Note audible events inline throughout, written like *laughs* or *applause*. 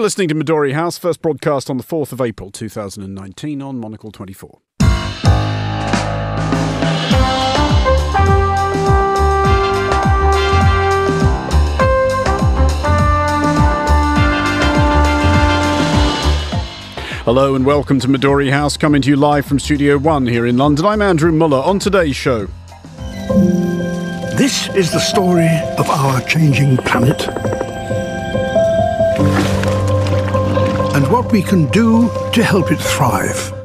You're listening to Midori House, first broadcast on the 4th of April 2019 on Monocle 24. Hello and welcome to Midori House, coming to you live from Studio One here in London. I'm Andrew Mueller. On today's show, This is the story of our changing planet. What we can do to help it thrive.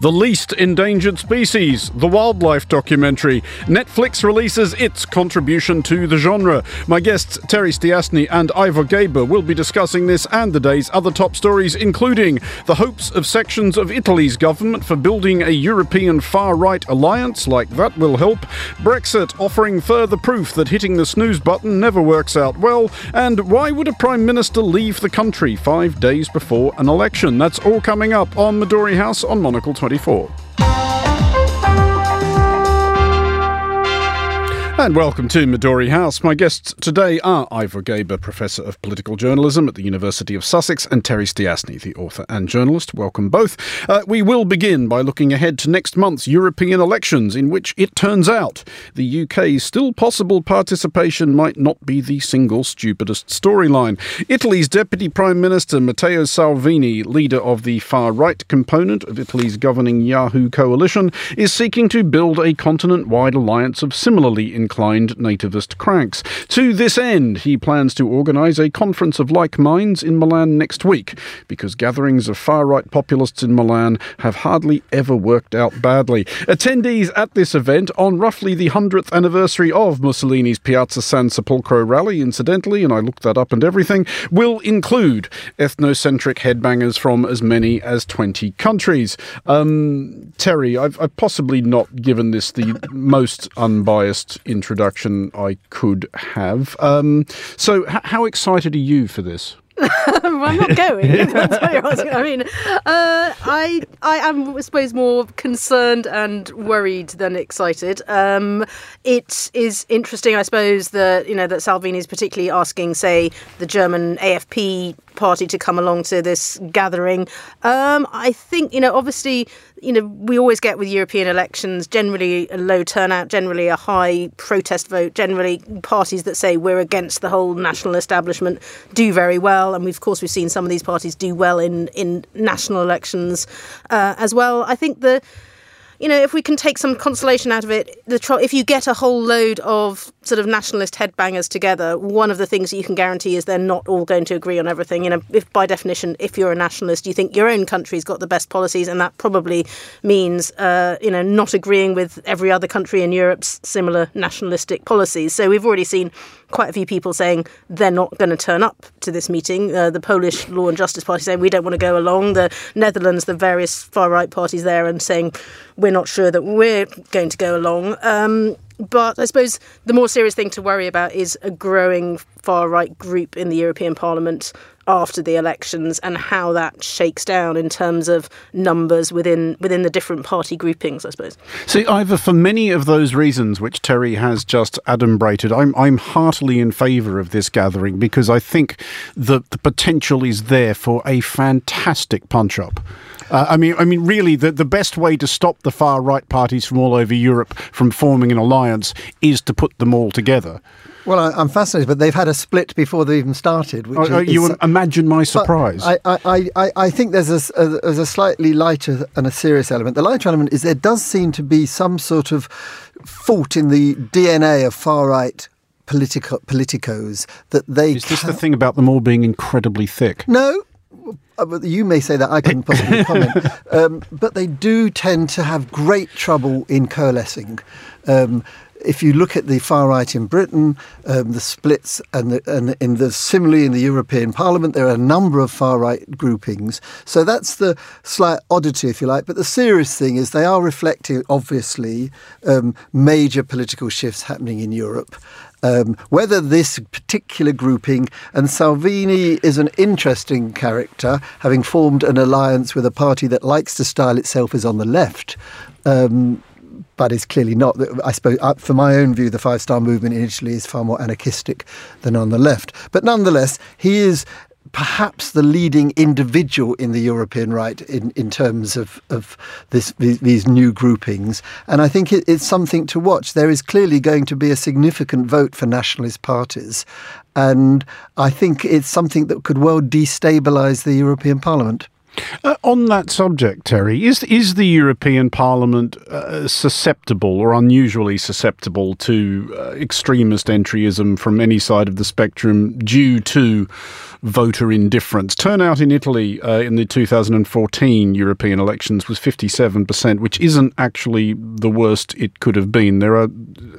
The Least Endangered Species, the wildlife documentary. Netflix releases its contribution to the genre. My guests Terry Stiastny and Ivor Gaber will be discussing this and the day's other top stories, including the hopes of sections of Italy's government for building a European far right alliance, like that will help, Brexit offering further proof that hitting the snooze button never works out well, and why would a Prime Minister leave the country five days before an election? That's all coming up on Midori House on Monocle 24. And welcome to Midori House. My guests today are Ivor Gaber, Professor of Political Journalism at the University of Sussex, and Terry Stiastny, the author and journalist. Welcome both. Uh, we will begin by looking ahead to next month's European elections, in which it turns out the UK's still possible participation might not be the single stupidest storyline. Italy's Deputy Prime Minister Matteo Salvini, leader of the far right component of Italy's governing Yahoo coalition, is seeking to build a continent wide alliance of similarly inclined nativist cranks. To this end, he plans to organise a conference of like minds in Milan next week, because gatherings of far right populists in Milan have hardly ever worked out badly. Attendees at this event, on roughly the 100th anniversary of Mussolini's Piazza San Sepolcro rally, incidentally, and I looked that up and everything, will include ethnocentric headbangers from as many as 20 countries. Um, Terry, I've, I've possibly not given this the most unbiased introduction I could have. Um, so, h- how excited are you for this? *laughs* I'm not going. *laughs* I mean, uh, I I am, I suppose, more concerned and worried than excited. Um, it is interesting, I suppose, that you know that Salvini is particularly asking, say, the German AfD party to come along to this gathering. Um, I think you know, obviously, you know, we always get with European elections generally a low turnout, generally a high protest vote, generally parties that say we're against the whole national establishment do very well, and of course we've seen some of these parties do well in in national elections uh, as well. I think the you know, if we can take some consolation out of it, the tro- if you get a whole load of sort of nationalist headbangers together, one of the things that you can guarantee is they're not all going to agree on everything. You know, if by definition, if you're a nationalist, you think your own country's got the best policies, and that probably means, uh, you know, not agreeing with every other country in Europe's similar nationalistic policies. So we've already seen quite a few people saying they're not going to turn up to this meeting. Uh, the Polish Law and Justice Party saying we don't want to go along. The Netherlands, the various far right parties there, and saying we're not sure that we're going to go along. Um, but I suppose the more serious thing to worry about is a growing far right group in the European Parliament after the elections and how that shakes down in terms of numbers within within the different party groupings, I suppose. See, either for many of those reasons which Terry has just adumbrated, I'm I'm heartily in favour of this gathering because I think that the potential is there for a fantastic punch up. Uh, I mean, I mean, really, the, the best way to stop the far right parties from all over Europe from forming an alliance is to put them all together. Well, I, I'm fascinated, but they've had a split before they even started. Which Uh, is, uh, you is- imagine my surprise. I, I, I- I, think there's a, a- there's a slightly lighter and a serious element. The lighter element is there does seem to be some sort of fault in the DNA of far right politico, politicos that they is this the thing about them all being incredibly thick? No. Uh, but You may say that I couldn't possibly *laughs* comment, um, but they do tend to have great trouble in coalescing. Um, if you look at the far right in Britain, um, the splits, and, the, and in the similarly in the European Parliament, there are a number of far right groupings. So that's the slight oddity, if you like. But the serious thing is they are reflecting, obviously, um, major political shifts happening in Europe. Um, whether this particular grouping and Salvini is an interesting character, having formed an alliance with a party that likes to style itself as on the left. Um, but is clearly not. I suppose, uh, for my own view, the Five Star Movement in Italy is far more anarchistic than on the left. But nonetheless, he is perhaps the leading individual in the European right in, in terms of, of this, these, new groupings. And I think it, it's something to watch. There is clearly going to be a significant vote for nationalist parties. And I think it's something that could well destabilise the European Parliament. Uh, on that subject, Terry, is is the European Parliament uh, susceptible or unusually susceptible to uh, extremist entryism from any side of the spectrum due to voter indifference. Turnout in Italy uh, in the 2014 European elections was 57%, which isn't actually the worst it could have been. There are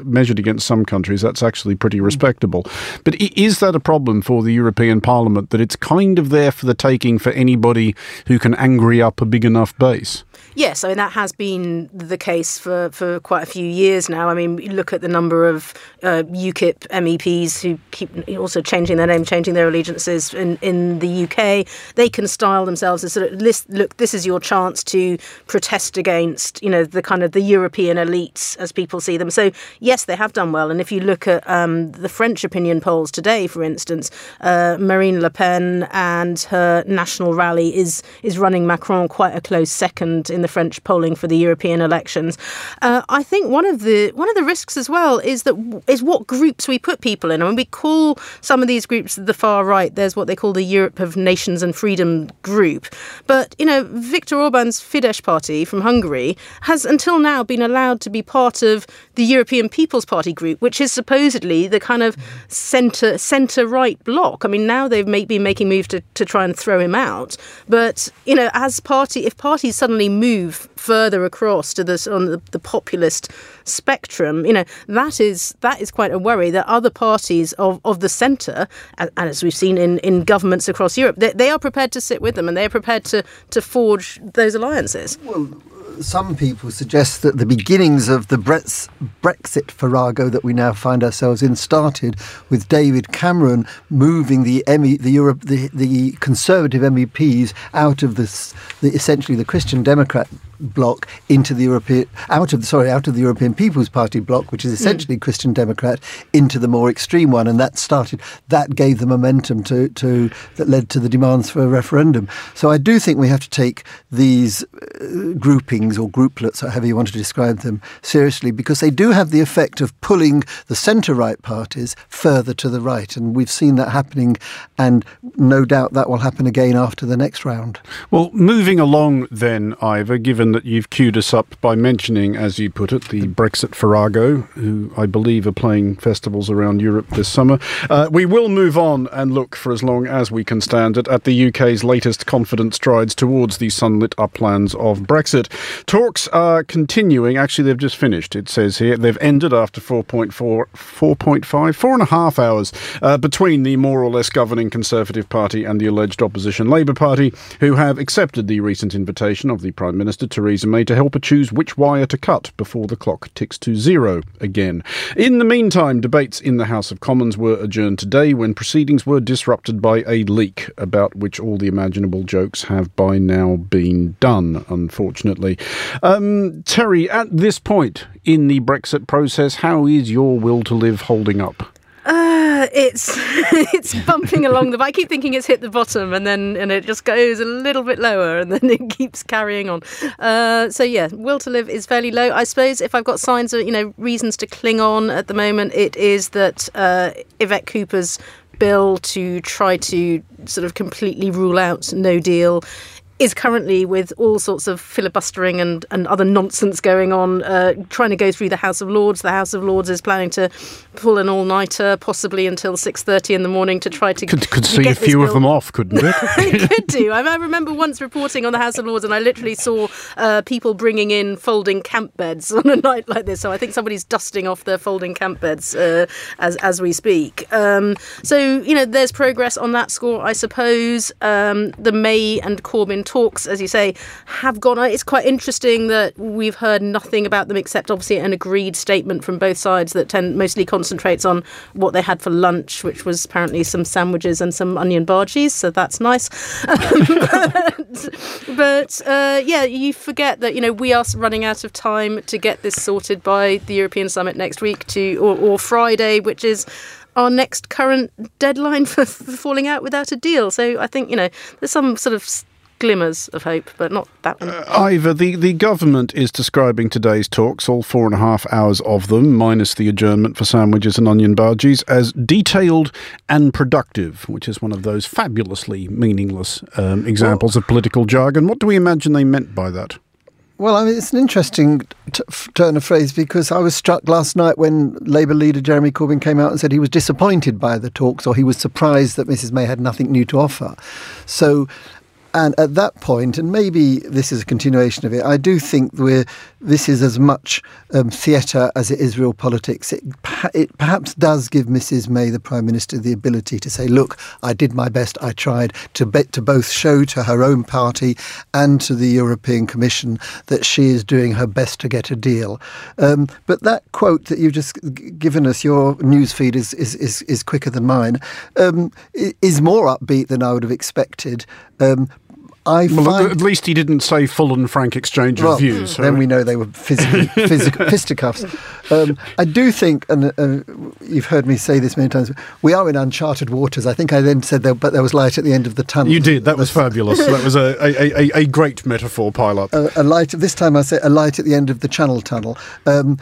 measured against some countries, that's actually pretty mm. respectable. But is that a problem for the European Parliament that it's kind of there for the taking for anybody who can angry up a big enough base? Yes, I mean that has been the case for, for quite a few years now. I mean, look at the number of uh, UKIP MEPs who keep also changing their name, changing their allegiances in, in the UK. They can style themselves as sort of list. Look, this is your chance to protest against, you know, the kind of the European elites as people see them. So yes, they have done well. And if you look at um, the French opinion polls today, for instance, uh, Marine Le Pen and her national rally is is running Macron quite a close second in the French polling for the European elections. Uh, I think one of the one of the risks as well is that is what groups we put people in. I mean, we call some of these groups the far right. There's what they call the Europe of Nations and Freedom group, but you know, Viktor Orban's Fidesz party from Hungary has until now been allowed to be part of the European People's Party group, which is supposedly the kind of centre centre right bloc. I mean, now they've been making moves to, to try and throw him out, but you know, as party if parties suddenly move further across to this on the, the populist spectrum, you know that is that is quite a worry that other parties of, of the centre, and, as we've seen in, in governments across Europe, they, they are prepared to sit with them and they are prepared to to forge those alliances. Well, some people suggest that the beginnings of the Brexit farrago that we now find ourselves in started with David Cameron moving the ME, the Europe, the, the Conservative MEPs out of this, the, essentially the Christian Democrat bloc into the European out of sorry out of the European People's Party bloc, which is essentially mm. Christian Democrat, into the more extreme one, and that started that gave the momentum to to that led to the demands for a referendum. So I do think we have to take these uh, groupings or grouplets, however you want to describe them, seriously because they do have the effect of pulling the centre right parties further to the right, and we've seen that happening, and no doubt that will happen again after the next round. Well, moving along then, Ivor, given that you've queued us up by mentioning, as you put it, the Brexit Farrago, who I believe are playing festivals around Europe this summer. Uh, we will move on and look for as long as we can stand it at the UK's latest confident strides towards the sunlit uplands of Brexit. Talks are continuing. Actually, they've just finished, it says here. They've ended after 4.4, 4.5, four and a half hours uh, between the more or less governing Conservative Party and the alleged opposition Labour Party, who have accepted the recent invitation of the Prime Minister to Theresa May to help her choose which wire to cut before the clock ticks to zero again. In the meantime, debates in the House of Commons were adjourned today when proceedings were disrupted by a leak about which all the imaginable jokes have by now been done, unfortunately. Um, Terry, at this point in the Brexit process, how is your will to live holding up? Uh, it's *laughs* it's bumping along the. I keep thinking it's hit the bottom, and then and it just goes a little bit lower, and then *laughs* it keeps carrying on. Uh, so yeah, will to live is fairly low. I suppose if I've got signs of you know reasons to cling on at the moment, it is that uh, Yvette Cooper's bill to try to sort of completely rule out no deal is currently with all sorts of filibustering and, and other nonsense going on, uh, trying to go through the House of Lords. The House of Lords is planning to pull an all-nighter, possibly until six thirty in the morning, to try to could, could see a few bill. of them off, couldn't it? *laughs* it could do. I, I, remember once reporting on the House of Lords, and I literally saw uh, people bringing in folding camp beds *laughs* on a night like this. So I think somebody's dusting off their folding camp beds uh, as as we speak. Um, so you know, there's progress on that score, I suppose. Um, the May and Corbyn talks, as you say, have gone. It's quite interesting that we've heard nothing about them except obviously an agreed statement from both sides that tend mostly concentrates on what they had for lunch, which was apparently some sandwiches and some onion bhajis. So that's nice. but, *laughs* but uh, yeah, you forget that you know we are running out of time to get this sorted by the European summit next week to or, or Friday, which is our next current deadline *laughs* for, for falling out without a deal. So I think you know there's some sort of glimmers of hope, but not that one. Uh, Ivor, the, the government is describing today's talks, all four and a half hours of them, minus the adjournment for sandwiches and onion bhajis, as detailed and productive, which is one of those fabulously meaningless um, examples well, of political jargon. What do we imagine they meant by that? Well, I mean, it's an interesting t- turn of phrase because I was struck last night when Labour leader Jeremy Corbyn came out and said he was disappointed by the talks or he was surprised that Mrs May had nothing new to offer. So and at that point, and maybe this is a continuation of it, I do think we're, this is as much um, theatre as it is real politics. It, it perhaps does give Mrs May, the Prime Minister, the ability to say, look, I did my best, I tried, to, be, to both show to her own party and to the European Commission that she is doing her best to get a deal. Um, but that quote that you've just given us, your news feed is, is, is, is quicker than mine, um, is more upbeat than I would have expected. I well, find... at least he didn't say full and frank exchange well, of views. Then we know they were physically, *laughs* physical fisticuffs. Um, I do think, and uh, you've heard me say this many times, we are in uncharted waters. I think I then said, there, but there was light at the end of the tunnel. You did. That was fabulous. *laughs* that was a, a, a, a great metaphor pile up. A, a, light. This time I say a light at the end of the channel tunnel. Um,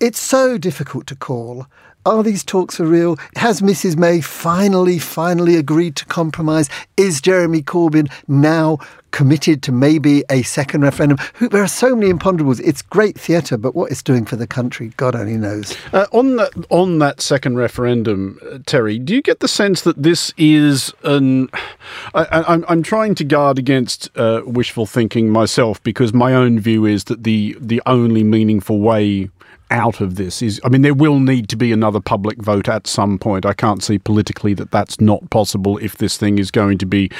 it's so difficult to call. Are these talks for real? Has Mrs May finally, finally agreed to compromise? Is Jeremy Corbyn now committed to maybe a second referendum? There are so many imponderables. It's great theatre, but what it's doing for the country, God only knows. Uh, on that, on that second referendum, uh, Terry, do you get the sense that this is an? I, am trying to guard against uh, wishful thinking myself because my own view is that the the only meaningful way out of this is I mean there will need to be another public vote at some point. I can't see politically that that's not possible if this thing is going to be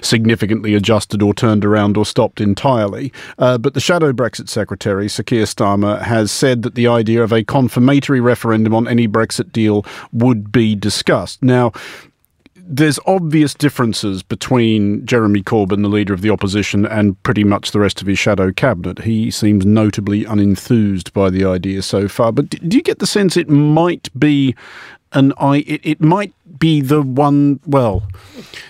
significantly adjusted or turned around or stopped entirely. Uh, but the shadow Brexit secretary Sir Keir Starmer has said that the idea of a confirmatory referendum on any Brexit deal would be discussed. Now there's obvious differences between Jeremy Corbyn, the leader of the opposition, and pretty much the rest of his shadow cabinet. He seems notably unenthused by the idea so far. But do you get the sense it might be an I? It, it might be the one. Well,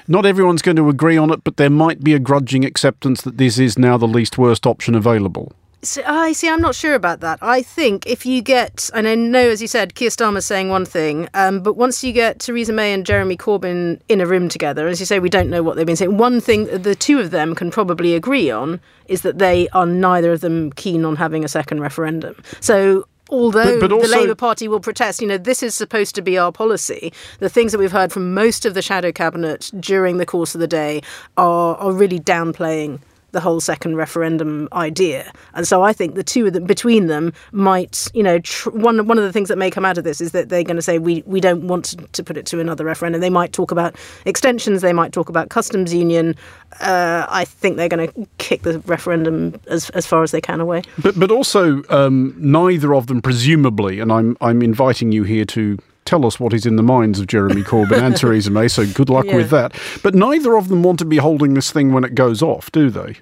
not everyone's going to agree on it, but there might be a grudging acceptance that this is now the least worst option available. So, I see. I'm not sure about that. I think if you get, and I know, as you said, Keir Starmer's saying one thing, um, but once you get Theresa May and Jeremy Corbyn in a room together, as you say, we don't know what they've been saying. One thing the two of them can probably agree on is that they are neither of them keen on having a second referendum. So although but, but also, the Labour Party will protest, you know, this is supposed to be our policy. The things that we've heard from most of the shadow cabinet during the course of the day are, are really downplaying the whole second referendum idea. And so I think the two of them between them might, you know, tr- one one of the things that may come out of this is that they're going to say we we don't want to, put it to another referendum. They might talk about extensions. They might talk about customs union. Uh, I think they're going to kick the referendum as as far as they can away. But but also um, neither of them presumably, and I'm I'm inviting you here to tell us what is in the minds of Jeremy Corbyn and Theresa May, so good luck yeah. with that. But neither of them want to be holding this thing when it goes off, do they?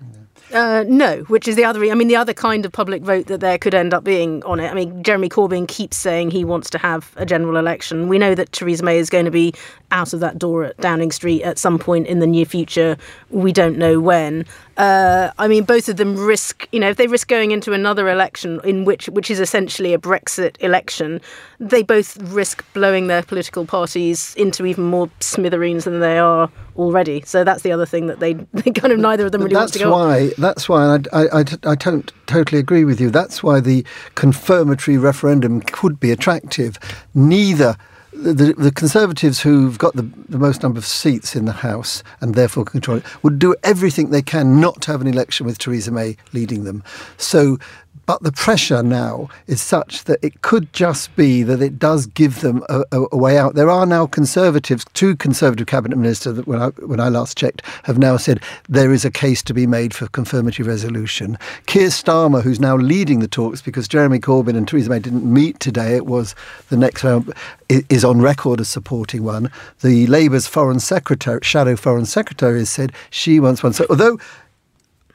Uh, no, which is the other. I mean, the other kind of public vote that there could end up being on it. I mean, Jeremy Corbyn keeps saying he wants to have a general election. We know that Theresa May is going to be out of that door at Downing Street at some point in the near future. We don't know when. Uh, I mean, both of them risk, you know, if they risk going into another election in which, which is essentially a Brexit election, they both risk blowing their political parties into even more smithereens than they are already. So that's the other thing that they, *laughs* they kind of neither of them really that's to go. That's why, on. That's why I, I, I, I don't totally agree with you. That's why the confirmatory referendum could be attractive. Neither the, the Conservatives who've got the, the most number of seats in the House and therefore control it would do everything they can not to have an election with Theresa May leading them. So but the pressure now is such that it could just be that it does give them a, a, a way out. There are now Conservatives, two Conservative cabinet ministers that when I, when I last checked have now said there is a case to be made for confirmatory resolution. Keir Starmer, who's now leading the talks because Jeremy Corbyn and Theresa May didn't meet today, it was the next round, is on record as supporting one. The Labour's foreign secretary, shadow foreign secretary, has said she wants one. So although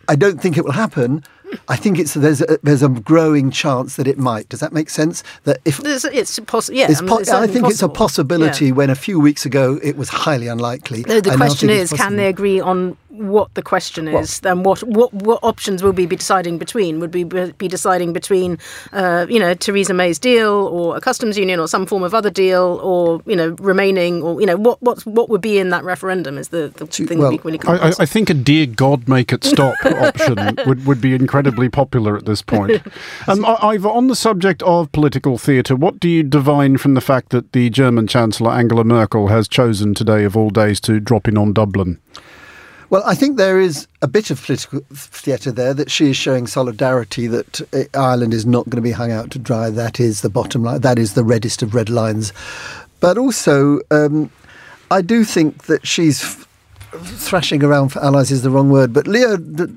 I don't think it will happen, I think it's there's a, there's a growing chance that it might. Does that make sense? That if It's, it's possible, yeah. it's I, po- it's I think it's a possibility. Yeah. when a few weeks ago it was highly unlikely. No, the question is, can they agree on what the question Well- is? then what, what what options will we be deciding between? Would we be be deciding between, uh, you know, Theresa May's deal or a customs union or some form of other deal, or you know, remaining, or you know, what what what would be in that referendum is the, the thing well, we really can't I, I, think a "Dear God, make it stop" *laughs* option would, would be incredibly popular at this point. *laughs* Um, I- Ivor, on the subject of political theatre, what do you divine from the fact that the German Chancellor Angela Merkel has chosen today, of all days, to drop in on Dublin? Well, I think there is a bit of political theatre there that she is showing solidarity that uh, Ireland is not going to be hung out to dry. That is the bottom line. That is the reddest of red lines. But also, um, I do think that she's thrashing around for allies is the wrong word. But Leo. D-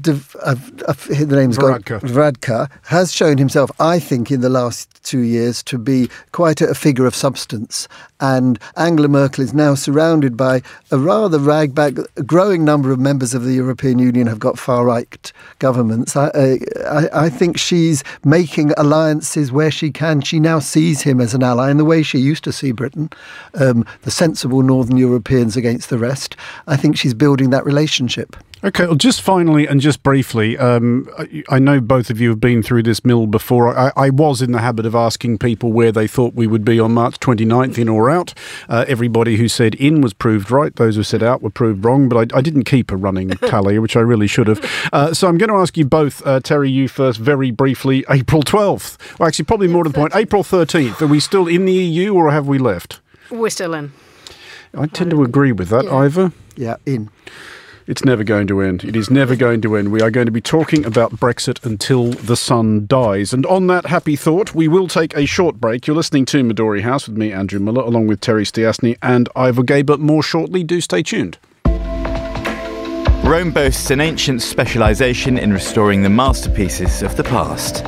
Div- I've the name's gone. Varadkar. Varadkar has shown himself, I think, in the last two years to be quite a, a figure of substance. And Angela Merkel is now surrounded by a rather ragbag, a growing number of members of the European Union have got far right governments. I, I, I think she's making alliances where she can. She now sees him as an ally in the way she used to see Britain, um, the sensible Northern Europeans against the rest. I think she's building that relationship. Okay, well, just finally and just briefly, um, I, I know both of you have been through this mill before. I, I was in the habit of asking people where they thought we would be on March 29th, in or out. Uh, everybody who said in was proved right. Those who said out were proved wrong, but I, I didn't keep a running *laughs* tally, which I really should have. Uh, so I'm going to ask you both, uh, Terry, you first, very briefly, April 12th. Well, actually, probably more to the point, April 13th. Are we still in the EU or have we left? We're still in. I tend to agree with that, Yeah. Ivor. Yeah, in. It's never going to end. It is never going to end. We are going to be talking about Brexit until the sun dies. And on that happy thought, we will take a short break. You're listening to Midori House with me, Andrew Mueller, along with Terry Stiastny and Ivor Gaber. More shortly. Do stay tuned. Rome boasts an ancient specialisation in restoring the masterpieces of the past.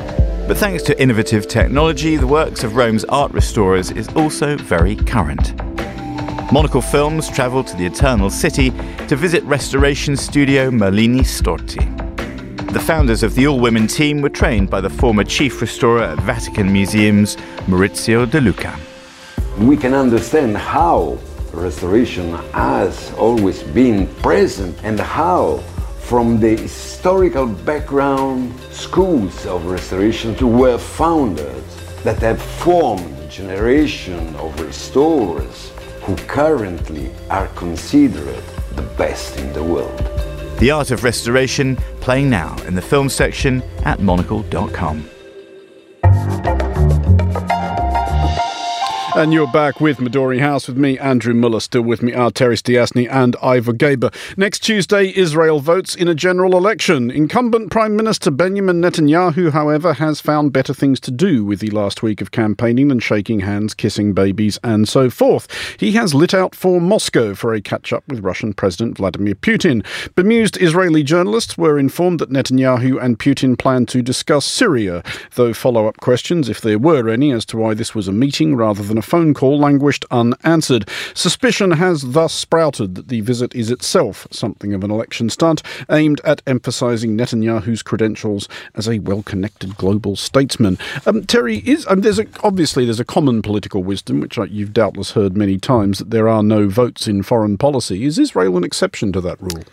But thanks to innovative technology, the works of Rome's art restorers is also very current. Monocle Films travelled to the Eternal City to visit restoration studio Merlini Storti. The founders of the all women team were trained by the former chief restorer at Vatican Museums, Maurizio De Luca. we can understand how restoration has always been present and how from the historical background schools of restoration were founded that have formed a generation of restorers who currently are considered the best in the world. The Art of Restoration playing now in the film section at monocle.com. And you're back with Midori House with me, Andrew Mueller, still with me are Terry Stiastny and Ivor Gaber. Next Tuesday, Israel votes in a general election. Incumbent Prime Minister Benjamin Netanyahu, however, has found better things to do with the last week of campaigning than shaking hands, kissing babies, and so forth. He has lit out for Moscow for a catch up with Russian President Vladimir Putin. Bemused Israeli journalists were informed that Netanyahu and Putin plan to discuss Syria, though follow up questions, if there were any, as to why this was a meeting rather than a phone call languished unanswered. Suspicion has thus sprouted that the visit is itself something of an election stunt aimed at emphasising Netanyahu's credentials as a well-connected global statesman. Um, Terry, is um, there's a, obviously there's a common political wisdom, which you've doubtless heard many times, that there are no votes in foreign policy. Is Israel an exception to that rule?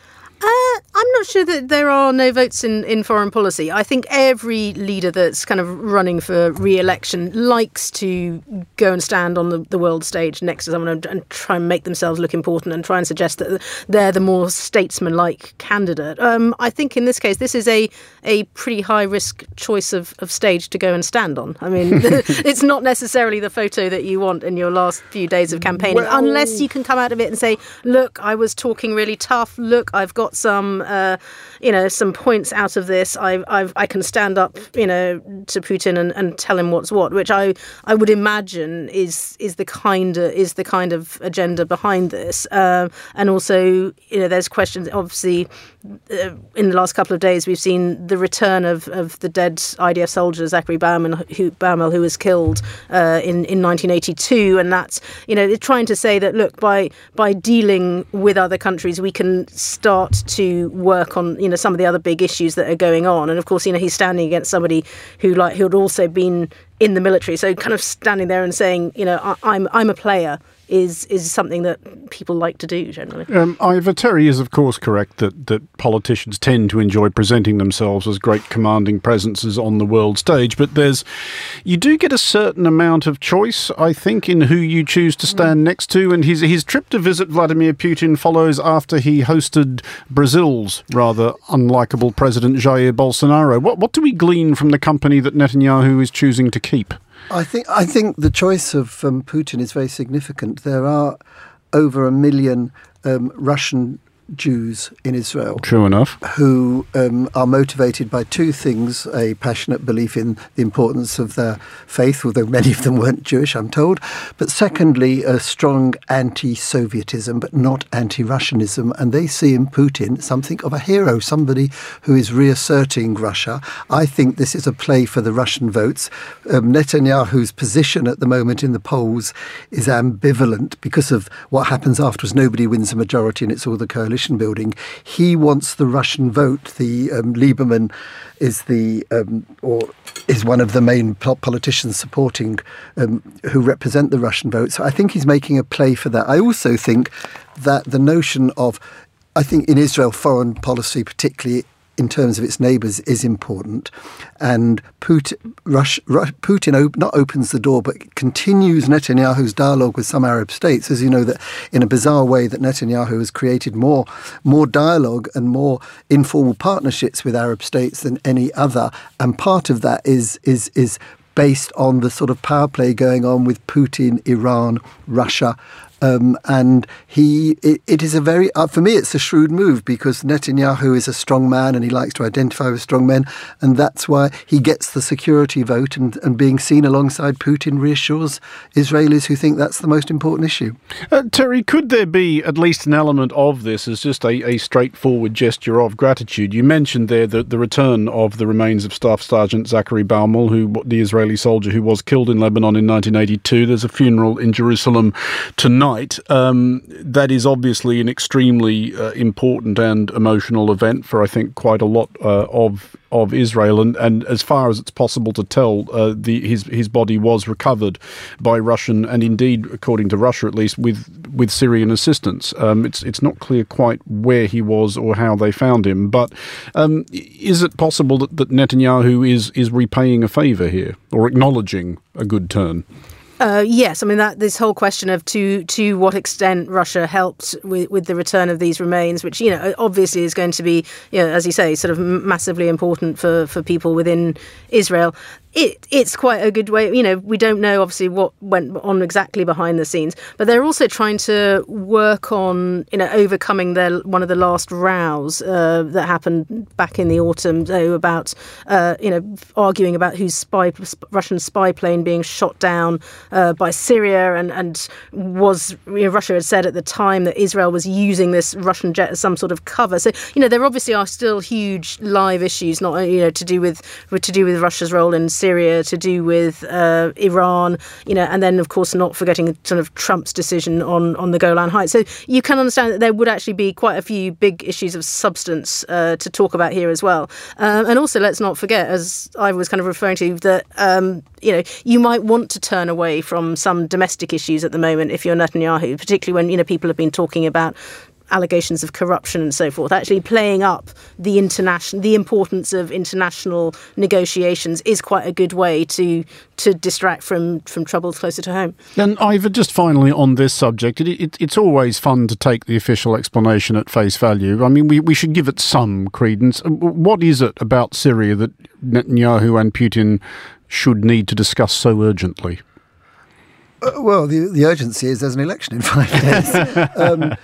Uh, I'm not sure that there are no votes in, in foreign policy. I think every leader that's kind of running for re-election likes to go and stand on the, the world stage next to someone and, and try and make themselves look important and try and suggest that they're the more statesman-like candidate. Um, I think in this case, this is a a pretty high-risk choice of, of stage to go and stand on. I mean, *laughs* it's not necessarily the photo that you want in your last few days of campaigning, Well- unless you can come out of it and say, "Look, I was talking really tough. Look, I've got some, uh, you know, some points out of this. I, I've, I can stand up, you know, to Putin and, and tell him what's what." Which I, I would imagine is is the kind of is the kind of agenda behind this. Uh, and also, you know, there's questions. Obviously, in the last couple of days, we've seen the return of, of the dead IDF soldier Zachary Bauman, who, Baumel, who was killed uh, in in 1982, and that's you know trying to say that look by by dealing with other countries, we can start to work work on you know some of the other big issues that are going on. And of course, you know he's standing against somebody who like who had also been in the military, so kind of standing there and saying, you know, I, I'm I'm a player is is something that people like to do generally. Um, Ivor Terry is, of course, correct that, that politicians tend to enjoy presenting themselves as great commanding presences on the world stage, but there's you do get a certain amount of choice, I think, in who you choose to stand next to. And his his trip to visit Vladimir Putin follows after he hosted Brazil's rather unlikable president Jair Bolsonaro. What what do we glean from the company that Netanyahu is choosing to keep? I think I think the choice of um, Putin is very significant. There are over a million um, Russian Jews in Israel. True enough. Who um, are motivated by two things a passionate belief in the importance of their faith, although many of them weren't Jewish, I'm told. But secondly, a strong anti Sovietism, but not anti Russianism. And they see in Putin something of a hero, somebody who is reasserting Russia. I think this is a play for the Russian votes. Um, Netanyahu's position at the moment in the polls is ambivalent because of what happens afterwards. Nobody wins a majority and it's all the coalition building. He wants the Russian vote. The um, Lieberman is the um, or is one of the main politicians supporting um, who represent the Russian vote. So I think he's making a play for that. I also think that the notion of I think in Israel foreign policy particularly in terms of its neighbours is important. And Putin, Rush, Putin op- not opens the door, but continues Netanyahu's dialogue with some Arab states. As you know, that in a bizarre way, that Netanyahu has created more more dialogue and more informal partnerships with Arab states than any other. And part of that is is is based on the sort of power play going on with Putin, Iran, Russia, um, and he, it, it is a very, uh, for me, it's a shrewd move because Netanyahu is a strong man and he likes to identify with strong men. And that's why he gets the security vote and, and being seen alongside Putin reassures Israelis who think that's the most important issue. Uh, Terry, could there be at least an element of this as just a, a straightforward gesture of gratitude? You mentioned there the, the return of the remains of Staff Sergeant Zachary Baumel, who the Israeli soldier who was killed in Lebanon in 1982. There's a funeral in Jerusalem tonight tonight. Um, that is obviously an extremely uh, important and emotional event for I think quite a lot uh, of of Israel, and, and as far as it's possible to tell, uh, the his his body was recovered by Russian and indeed, according to Russia at least, with with Syrian assistance. Um, it's it's not clear quite where he was or how they found him, but um, is it possible that, that Netanyahu is is repaying a favour here or acknowledging a good turn? Uh, yes, I mean that this whole question of to to what extent Russia helped with, with the return of these remains, which you know obviously is going to be, you know, as you say, sort of massively important for for people within Israel it, it's quite a good way. You know, we don't know obviously what went on exactly behind the scenes, but they're also trying to work on you know overcoming their one of the last rows uh, that happened back in the autumn so about uh, you know arguing about whose spy Russian spy plane being shot down uh, by Syria and and was you know, Russia had said at the time that Israel was using this Russian jet as some sort of cover. So you know there obviously are still huge live issues, not you know to do with to do with Russia's role in Syria, to do with uh, Iran, you know, and then of course not forgetting sort of Trump's decision on on the Golan Heights. So you can understand that there would actually be quite a few big issues of substance uh, to talk about here as well. Um, and also, let's not forget, as I was kind of referring to, that um, you know you might want to turn away from some domestic issues at the moment if you're Netanyahu, particularly when you know people have been talking about allegations of corruption and so forth, actually playing up the international the importance of international negotiations is quite a good way to to distract from from troubles closer to home. And Ivor, just finally on this subject, it, it, it's always fun to take the official explanation at face value. I mean, we, we should give it some credence. Uh, what is it about Syria that Netanyahu and Putin should need to discuss so urgently? Uh, well, the, the urgency is there's an election in *laughs* five days. um,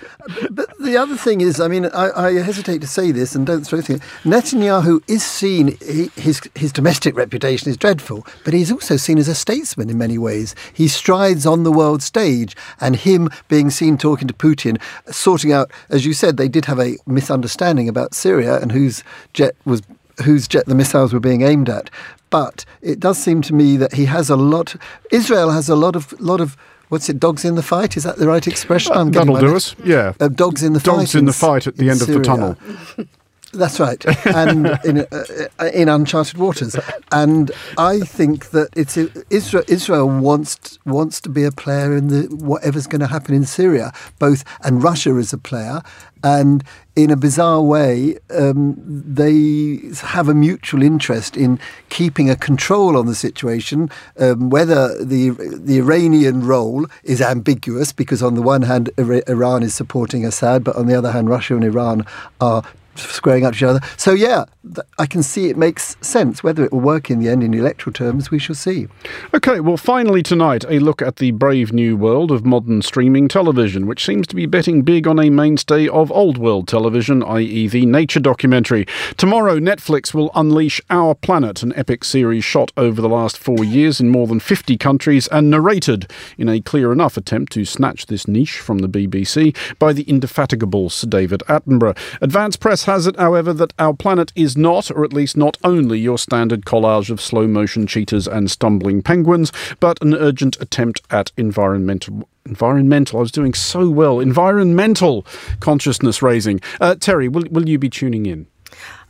but the other thing is, I mean, I, I, hesitate to say this and don't throw things. Netanyahu is seen, he, his, his domestic reputation is dreadful, but he's also seen as a statesman in many ways. He strides on the world stage, and him being seen talking to Putin, sorting out, as you said, they did have a misunderstanding about Syria and whose jet was whose jet the missiles were being aimed at. But it does seem to me that he has a lot. Israel has a lot of lot of what's it? Dogs in the fight? Is that the right expression? Uh, that'll do us. Yeah. Uh, dogs in the dogs fight. Dogs in, the fight at the end Syria. of the tunnel. *laughs* That's right, and in, uh, uh, in uncharted waters. And I think that it's Israel. Israel wants wants to be a player in the whatever's going to happen in Syria, both and Russia is a player. And in a bizarre way, um, they have a mutual interest in keeping a control on the situation. Um, whether the the Iranian role is ambiguous, because on the one hand, Iran is supporting Assad, but on the other hand, Russia and Iran are squaring up to each other. So yeah, I can see it makes sense. Whether it will work in the end in electoral terms, we shall see. Okay, well, finally tonight, a look at the brave new world of modern streaming television, which seems to be betting big on a mainstay of old world television, i.e., the nature documentary. Tomorrow, Netflix will unleash Our Planet, an epic series shot over the last four years in more than 50 countries and narrated in a clear enough attempt to snatch this niche from the BBC by the indefatigable Sir David Attenborough. Advance Press has it, however, that Our Planet is not, or at least not only, your standard collage of slow motion cheetahs and stumbling penguins, but an urgent attempt at environmental environmental. I was doing so well. Environmental consciousness raising. Uh, Terry, will will you be tuning in?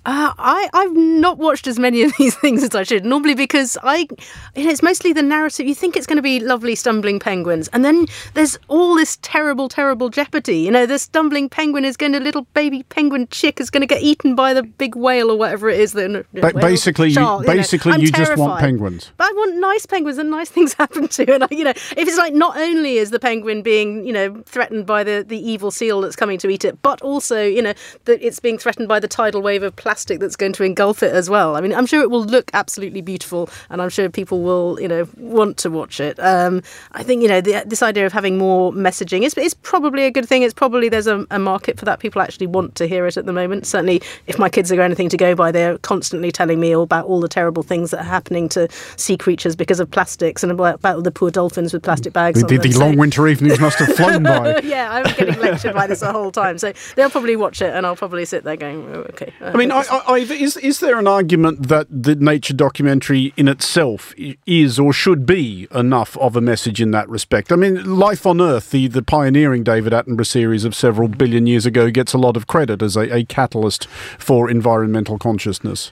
Uh, I I've not watched as many of *laughs* these things as I should. Normally because I, you know, it's mostly the narrative. You think it's going to be lovely stumbling penguins, and then there's all this terrible, terrible jeopardy. You know, the stumbling penguin is going to little baby penguin chick is going to get eaten by the big whale or whatever it is. That ba- basically, shark, you, basically, you, know. you just want penguins. But I want nice penguins and nice things *laughs* happen to. And I, you know, if it's like not only is the penguin being you know threatened by the the evil seal that's coming to eat it, but also you know that it's being threatened by the tidal wave of plastic plastic that's going to engulf it as well. I mean, I'm sure it will look absolutely beautiful, and I'm sure people will, you know, want to watch it. Um, I think you know the, this idea of having more messaging is, is probably a good thing. It's probably there's a, a, market for that. People actually want to hear it at the moment. Certainly, if my kids are anything to go by, they're constantly telling me all about all the terrible things that are happening to sea creatures because of plastics and about, about the poor dolphins with plastic bags. The, the, the long winter evenings must have flown by. *laughs* yeah, I'm getting lectured by this the whole time. So they'll probably watch it, and I'll probably sit there going, oh, okay. I, I mean, I, is is there an argument that the nature documentary in itself is or should be enough of a message in that respect? I mean, Life on Earth, the the pioneering David Attenborough series of several billion years ago, gets a lot of credit as a, a catalyst for environmental consciousness.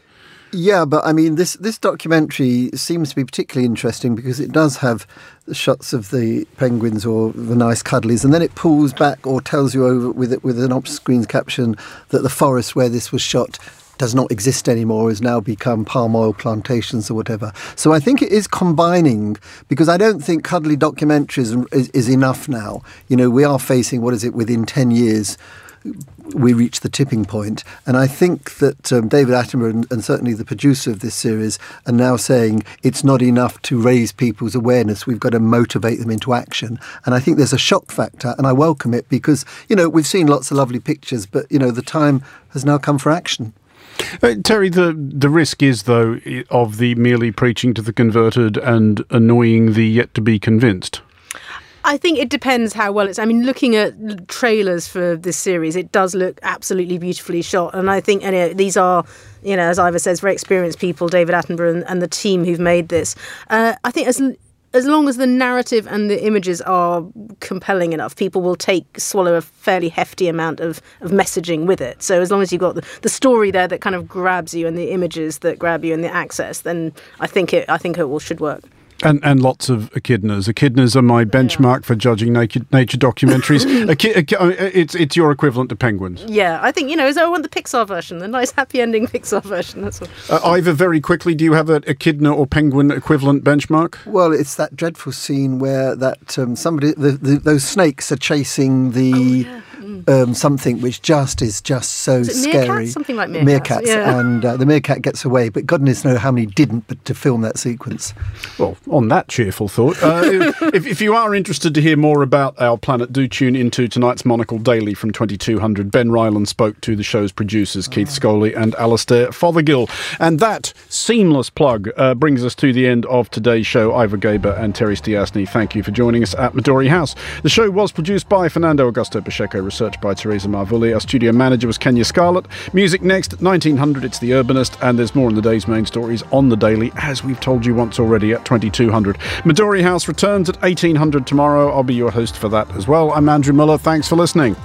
Yeah, but I mean, this this documentary seems to be particularly interesting because it does have the shots of the penguins or the nice cuddlies, and then it pulls back or tells you over with it with an off-screen caption that the forest where this was shot does not exist anymore, has now become palm oil plantations or whatever. So I think it is combining because I don't think cuddly documentaries is, is enough now. You know, we are facing, what is it, within 10 years, we reach the tipping point. And I think that um, David Attenborough and, and, certainly the producer of this series are now saying it's not enough to raise people's awareness. We've got to motivate them into action. And I think there's a shock factor, and I welcome it because, you know, we've seen lots of lovely pictures, but, you know, the time has now come for action. Uh, Terry, the the risk is though of the merely preaching to the converted and annoying the yet to be convinced. I think it depends how well it's. I mean, looking at trailers for this series, it does look absolutely beautifully shot, and I think anyway, these are, you know, as Ivor says, very experienced people, David Attenborough and, and the team who've made this. Uh, I think as as long as the narrative and the images are compelling enough, people will take swallow a fairly hefty amount of, of messaging with it. So as long as you've got the, the story there that kind of grabs you and the images that grab you and the access, then I think it I think it will should work. And and lots of echidnas. Echidnas are my benchmark yeah. for judging naked, nature documentaries. *coughs* it's it's your equivalent to penguins. Yeah, I think you know. I want the Pixar version, the nice happy ending Pixar version. That's all. Uh, Ivor, very quickly, do you have an echidna or penguin equivalent benchmark? Well, it's that dreadful scene where that um, somebody the, the, those snakes are chasing the. Oh, yeah um, something which just is just so scary. Meerkats? Something like meerkats. Meerkats, yeah. and uh, the meerkat gets away, but goodness knows how many didn't, but to film that sequence. Well, on that cheerful thought, uh, *laughs* if, if, you are interested to hear more about our planet, do tune into tonight's Monocle Daily from 2200. Ben Ryland spoke to the show's producers, Keith ah. Scholey and Alastair Fothergill, and that seamless plug uh, brings us to the end of today's show. Ivor Gaber and Terry Stiastny, thank you for joining us at Midori House. The show was produced by Fernando Augusto Pacheco, research by Teresa Marvulli. Our studio manager was Kenya Scarlett. Music next, 1900, it's The Urbanist, and there's more in the day's main stories on the daily, as we've told you once already at 2200. Midori House returns at 1800 tomorrow. I'll be your host for that as well. I'm Andrew Mueller. Thanks for listening.